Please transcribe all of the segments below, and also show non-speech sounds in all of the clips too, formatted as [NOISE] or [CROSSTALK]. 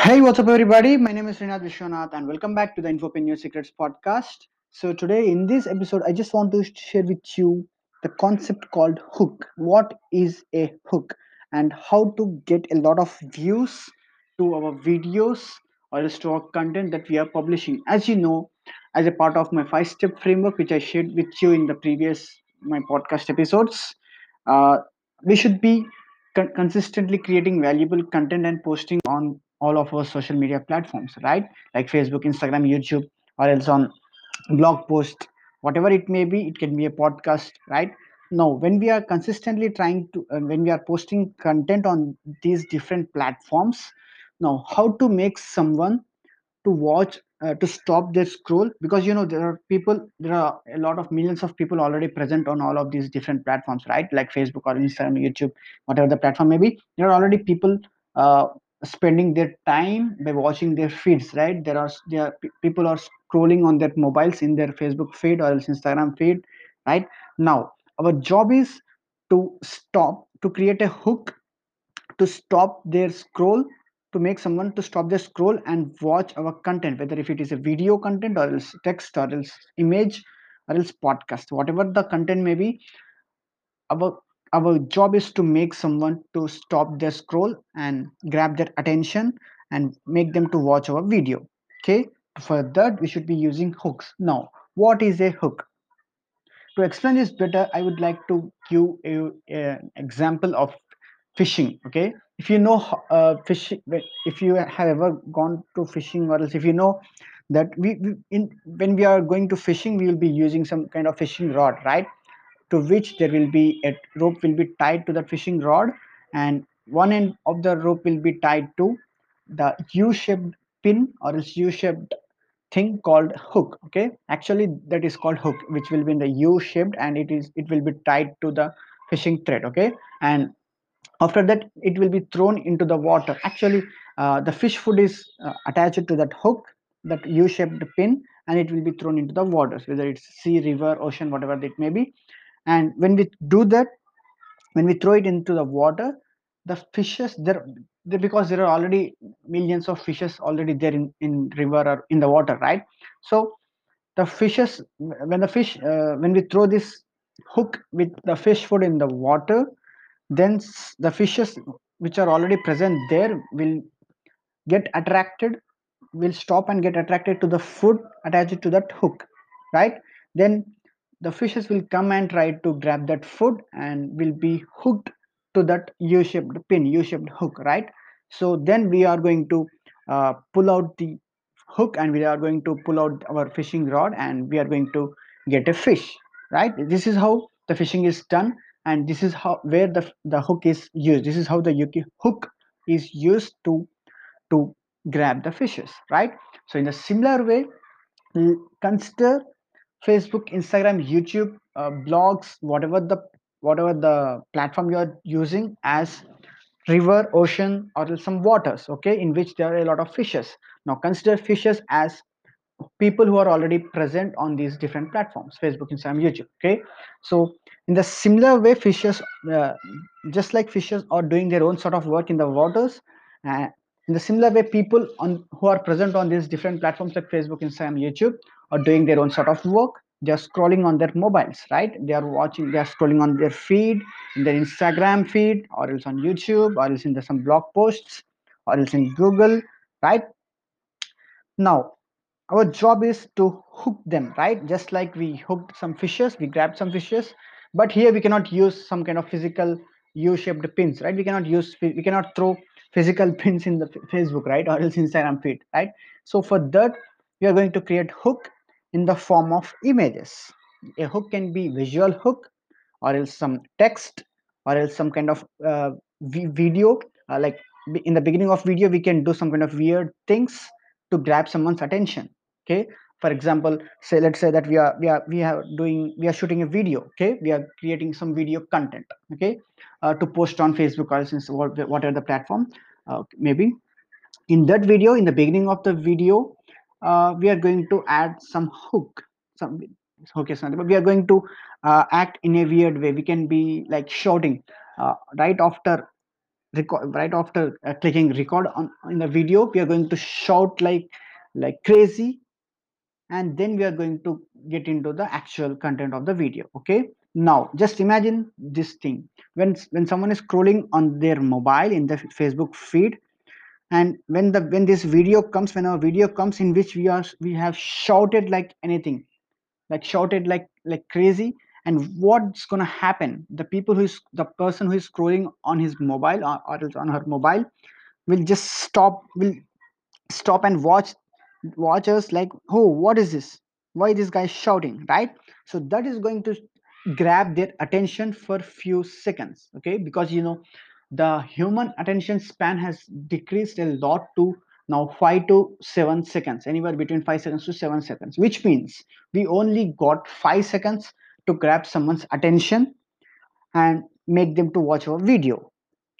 Hey, what's up, everybody? My name is Srinath Vishwanath, and welcome back to the Infopreneur Secrets podcast. So, today in this episode, I just want to share with you the concept called hook. What is a hook, and how to get a lot of views to our videos or else to our content that we are publishing. As you know, as a part of my five step framework, which I shared with you in the previous my podcast episodes, uh, we should be con- consistently creating valuable content and posting on all of our social media platforms right? Like facebook instagram youtube or else on blog post whatever it may be it can be a podcast right? Now, when we are consistently trying to uh, when we are posting content on these different platforms now how to make someone to watch uh, to stop their scroll? Because you know there are people there are a lot of millions of people already present on all of these different platforms right? Like facebook or instagram youtube whatever the platform may be there are already people uh, spending their time by watching their feeds right? There are there are, people are scrolling on their mobiles in their facebook feed or else instagram feed right? Now our job is to stop to create a hook to stop their scroll to make someone to stop their scroll and watch our content whether if it is a video content or else text or else image or else podcast whatever the content may be our our job is to make someone to stop their scroll and grab their attention and make them to watch our video. Okay for that we should be using hooks. Now what is a hook? To explain this better i would like to give a, an example of fishing okay if you know uh, fishing if you have ever gone to fishing or else if you know that we, we in when we are going to fishing we will be using some kind of fishing rod right to which there will be a rope will be tied to the fishing rod and one end of the rope will be tied to the u-shaped pin or else u-shaped thing called hook okay? Actually that is called hook which will be in the u shaped and it is it will be tied to the fishing thread okay? And after that it will be thrown into the water. Actually uh, the fish food is uh, attached to that hook that u-shaped pin and it will be thrown into the waters whether it's sea river ocean whatever it may be and when we do that when we throw it into the water the fishes there because there are already millions of fishes already there in, in river or in the water right? So the fishes when the fish uh, when we throw this hook with the fish food in the water then the fishes which are already present there will get attracted will stop and get attracted to the food attached to that hook right? Then the fishes will come and try to grab that food and will be hooked to that u-shaped pin u-shaped hook right? So then we are going to uh, pull out the hook and we are going to pull out our fishing rod and we are going to get a fish right? This is how the fishing is done and this is how where the the hook is used. This is how the yuki hook is used to to grab the fishes right? So in a similar way consider facebook instagram youtube uh, blogs whatever the whatever the platform you are using as river ocean or some waters okay in which there are a lot of fishes. Now consider fishes as people who are already present on these different platforms facebook instagram youtube okay? So in the similar way fishes uh, just like fishes are doing their own sort of work in the waters uh, in the similar way people on who are present on these different platforms like facebook instagram youtube are doing their own sort of work they are scrolling on their mobiles right? They are watching they are scrolling on their feed in their instagram feed or else on youtube or else in the, some blog posts or else in google right? Now our job is to hook them right? Just like we hooked some fishes we grabbed some fishes but here we cannot use some kind of physical u-shaped pins right? We cannot use we cannot throw physical [LAUGHS] pins in the facebook right? Or else instagram feed right? So for that we are going to create hook in the form of images. A hook can be visual hook or else some text or else some kind of uh, vi- video uh, like in the beginning of video we can do some kind of weird things to grab someone's attention okay? For example say let's say that we are we are we are doing we are shooting a video okay? We are creating some video content okay? Uh, to post on facebook or since what whatever the platform uh, maybe. In that video in the beginning of the video uh, we are going to add some hook some hook something but we are going to uh, act in a weird way. We can be like shouting uh, right after record right after uh, clicking record on in the video we are going to shout like like crazy. And then we are going to get into the actual content of the video okay? Now just imagine this thing. When when someone is scrolling on their mobile in the facebook feed and when the when this video comes when our video comes in which we are we have shouted like anything like shouted like like crazy. And what's going to happen? The people who is the person who is scrolling on his mobile or, or on her mobile will just stop will stop and watch watch us like oh what is this? Why this guy shouting right? So that is going to grab their attention for few seconds okay? Because you know the human attention span has decreased a lot to now 5 to 7 seconds anywhere between 5 seconds to 7 seconds which means we only got 5 seconds to grab someone's attention and make them to watch our video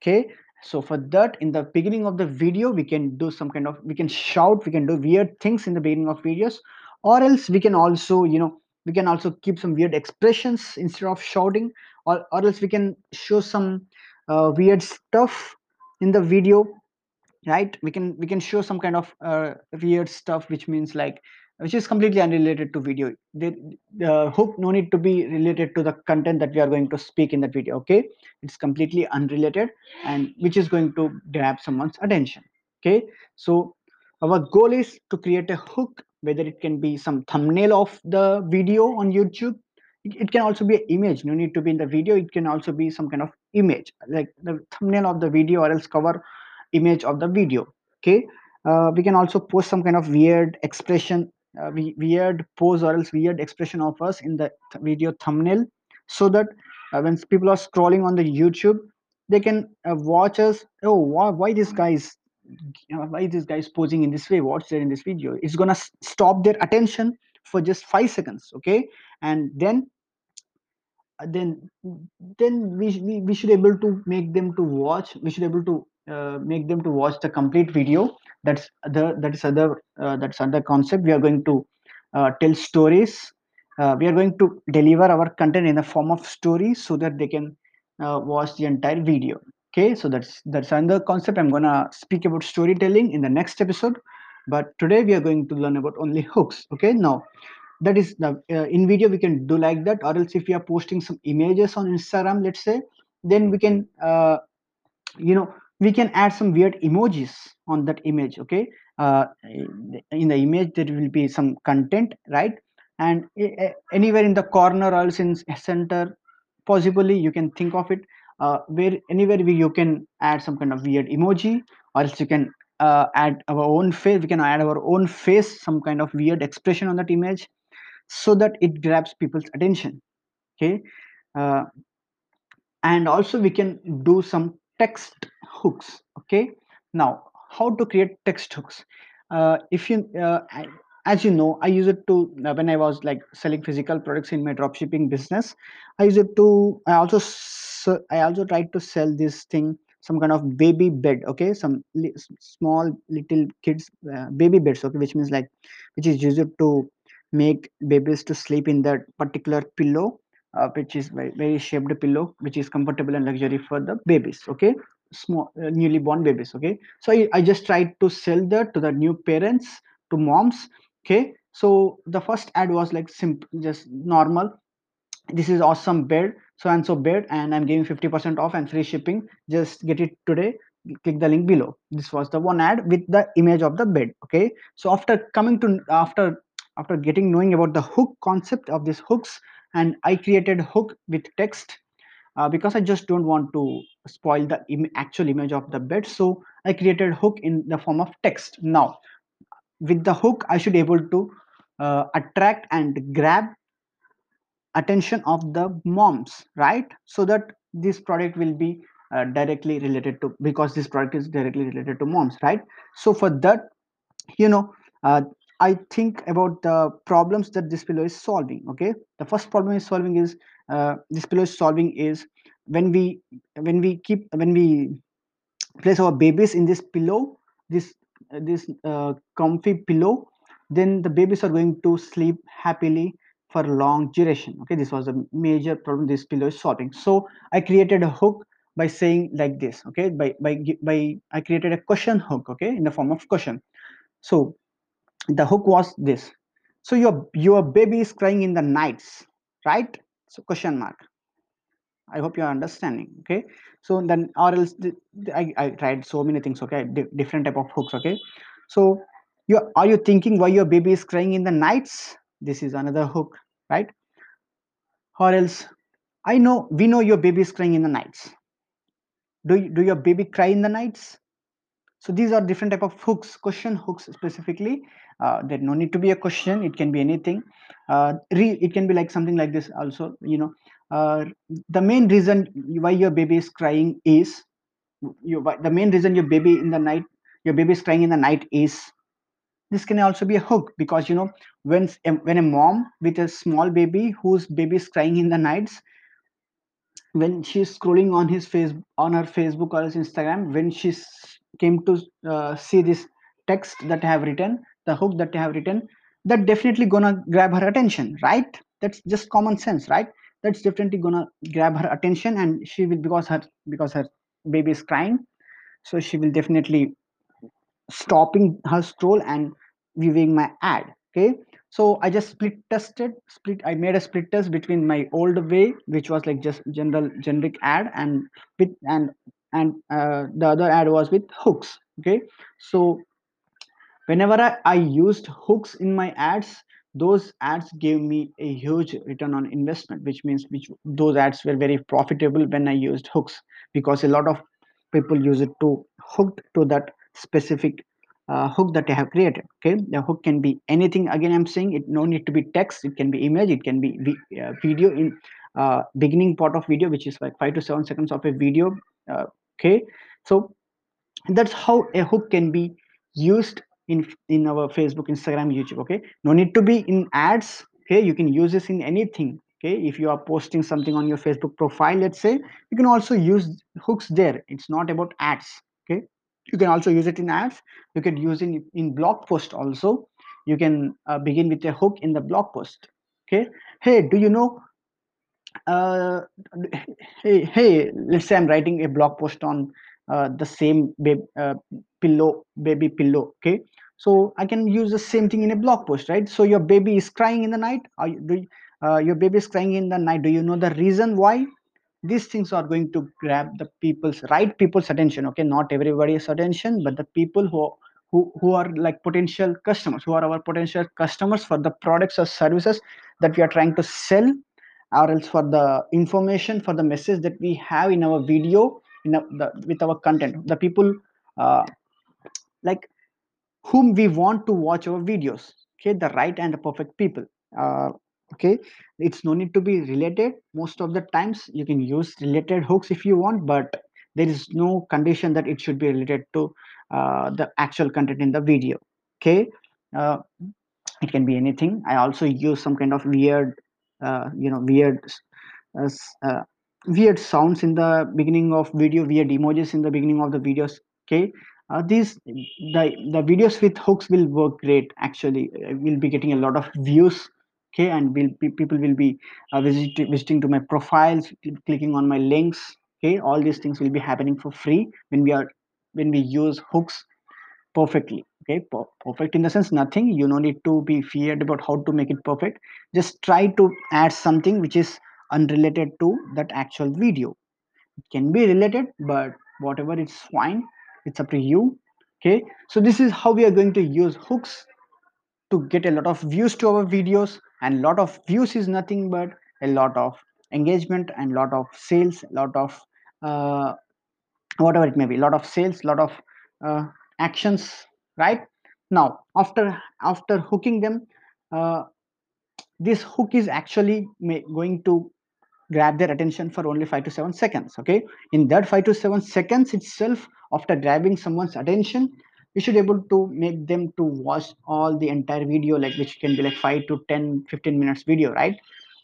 okay? So for that in the beginning of the video we can do some kind of we can shout we can do weird things in the beginning of videos or else we can also you know we can also keep some weird expressions instead of shouting or, or else we can show some uh, weird stuff in the video right? We can we can show some kind of uh, weird stuff which means like which is completely unrelated to video. The, the hook no need to be related to the content that we are going to speak in that video okay? It's completely unrelated and which is going to grab someone's attention okay? So our goal is to create a hook whether it can be some thumbnail of the video on youtube it, can also be an image. No need to be in the video. It can also be some kind of image like the thumbnail of the video or else cover image of the video. Okay? Uh, we can also post some kind of weird expression uh, weird pose or else weird expression of us in the th- video thumbnail so that uh, when people are scrolling on the youtube they can uh, watch us oh why, why this guy is you know, why this guy is posing in this way what's there in this video. It's gonna stop their attention for just five seconds okay? And then uh, then then we, we we should able to make them to watch we should able to uh, make them to watch the complete video. That's the that is other uh, that's other concept. We are going to uh, tell stories. Uh, we are going to deliver our content in the form of stories so that they can uh, watch the entire video okay? So that's that's another concept. I'm gonna speak about storytelling in the next episode but today we are going to learn about only hooks okay? Now that is the uh, in video we can do like that or else if we are posting some images on instagram let's say then we can uh, you know we can add some weird emojis on that image okay? Uh, in the image there will be some content right? And a- a- anywhere in the corner or else in center possibly you can think of it. Uh, where anywhere we, you can add some kind of weird emoji or else you can uh, add our own face we can add our own face some kind of weird expression on that image so that it grabs people's attention okay? Uh, and also we can do some text hooks okay? Now how to create text hooks? Uh, if you uh, as you know i use it to uh, when i was like selling physical products in my dropshipping business i use it to i also i also tried to sell this thing some kind of baby bed okay? Some li- small little kids uh, baby beds okay? Which means like which is used to make babies to sleep in that particular pillow uh, which is very, very shaped pillow which is comfortable and luxury for the babies okay? Small uh, newly born babies okay? So I, I just tried to sell that to the new parents to moms okay? So the first ad was like simple just normal this is awesome bed so and so bed and i'm giving 50% off and free shipping. Just get it today. Click the link below. This was the one ad with the image of the bed okay? So after coming to after after getting knowing about the hook concept of these hooks and i created hook with text uh, because i just don't want to spoil the Im- actual image of the bed so i created hook in the form of text. Now with the hook i should able to uh, attract and grab attention of the moms right? So that this product will be uh, directly related to because this product is directly related to moms right? So for that you know uh, i think about the problems that this pillow is solving okay? The first problem is solving is uh, this pillow is solving is when we when we keep when we place our babies in this pillow this this uh, comfy pillow then the babies are going to sleep happily for long duration. Okay this was a major problem this pillow is solving so i created a hook by saying like this okay? By by by i created a question hook okay? In the form of question so the hook was this. So your your baby is crying in the nights right? So question mark. I hope you're understanding okay? So then or else the, the, I, I tried so many things okay? D different type of hooks okay? So you are you thinking why your baby is crying in the nights? This is another hook right? Or else i know we know your baby is crying in the nights. Do you, do your baby cry in the nights? So these are different type of hooks question hooks specifically. Uh, there no need to be a question. It can be anything. Uh, re, it can be like something like this also you know. Uh, the main reason why your baby is crying is you, the main reason your baby in the night your baby is crying in the night is this can also be a hook because you know when when a mom with a small baby whose baby is crying in the nights when she's scrolling on his face on her facebook or his instagram when she came to uh, see this text that i have written the hook that i have written that definitely gonna grab her attention right? That's just common sense right? That's definitely gonna grab her attention and she will because her because her baby is crying so she will definitely stopping her scroll and viewing my ad okay? So i just split tested split i made a split test between my old way which was like just general generic ad and with and and uh, the other ad was with hooks okay? So whenever I, I used hooks in my ads those ads gave me a huge return on investment which means which those ads were very profitable when i used hooks because a lot of people use it to hook to that specific uh, hook that I have created. Okay, the hook can be anything. Again, I'm saying it no need to be text. It can be image. It can be uh, video in uh, beginning part of video, which is like five to seven seconds of a video. Uh, okay, so that's how a hook can be used in in our Facebook, Instagram, YouTube. Okay, no need to be in ads. Okay, you can use this in anything. Okay, if you are posting something on your Facebook profile, let's say, you can also use hooks there. It's not about ads. Okay you can also use it in ads you can use it in, in blog post also. You can uh, begin with a hook in the blog post okay? Hey do you know uh, hey hey let's say i'm writing a blog post on uh, the same baby uh, pillow baby pillow okay? So i can use the same thing in a blog post right? So your baby is crying in the night. Are you, do uh, your baby is crying in the night. Do you know the reason why these things are going to grab the people's right people's attention okay? Not everybody's attention but the people who who, who are like potential customers who are our potential customers for the products or services that we are trying to sell or else for the information for the message that we have in our video in a, the, with our content. The people uh, like whom we want to watch our videos okay? The right and the perfect people uh, okay? It's no need to be related. Most of the times you can use related hooks if you want but there is no condition that it should be related to uh, the actual content in the video okay? Uh, it can be anything. I also use some kind of weird uh, you know weird uh, uh, weird sounds in the beginning of video weird emojis in the beginning of the videos okay? Uh, these the the videos with hooks will work great actually. We'll be getting a lot of views okay and will people will be uh, visit, visiting to my profiles clicking on my links okay? All these things will be happening for free when we are when we use hooks perfectly okay? Perfect in the sense nothing you no need to be feared about how to make it perfect. Just try to add something which is unrelated to that actual video. It can be related but whatever it's fine. It's up to you okay? So this is how we are going to use hooks to get a lot of views to our videos and lot of views is nothing but a lot of engagement and lot of sales lot of uh, whatever it may be lot of sales lot of uh, actions right? Now after after hooking them uh, this hook is actually going to grab their attention for only 5 to 7 seconds okay? In that 5 to 7 seconds itself after grabbing someone's attention we should able to make them to watch all the entire video like which can be like 5 to 10 15 minutes video right?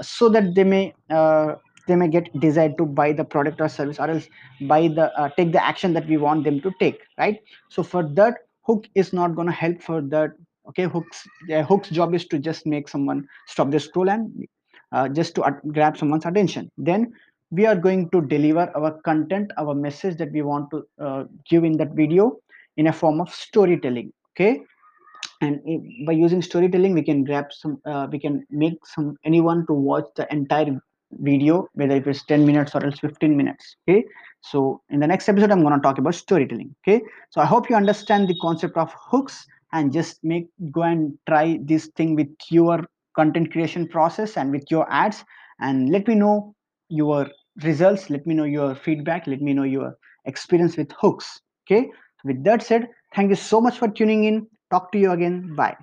So that they may uh, they may get desired to buy the product or service or else buy the uh, take the action that we want them to take right? So for that hook is not going to help for that okay? Hooks uh, hook's job is to just make someone stop the scroll and uh, just to grab someone's attention. Then we are going to deliver our content our message that we want to uh, give in that video in a form of storytelling okay? And by using storytelling we can grab some uh, we can make some anyone to watch the entire video whether it is 10 minutes or else 15 minutes okay? So in the next episode i'm going to talk about storytelling okay? So i hope you understand the concept of hooks and just make go and try this thing with your content creation process and with your ads. And let me know your results. Let me know your feedback. Let me know your experience with hooks okay with that said thank you so much for tuning in. Talk to you again. Bye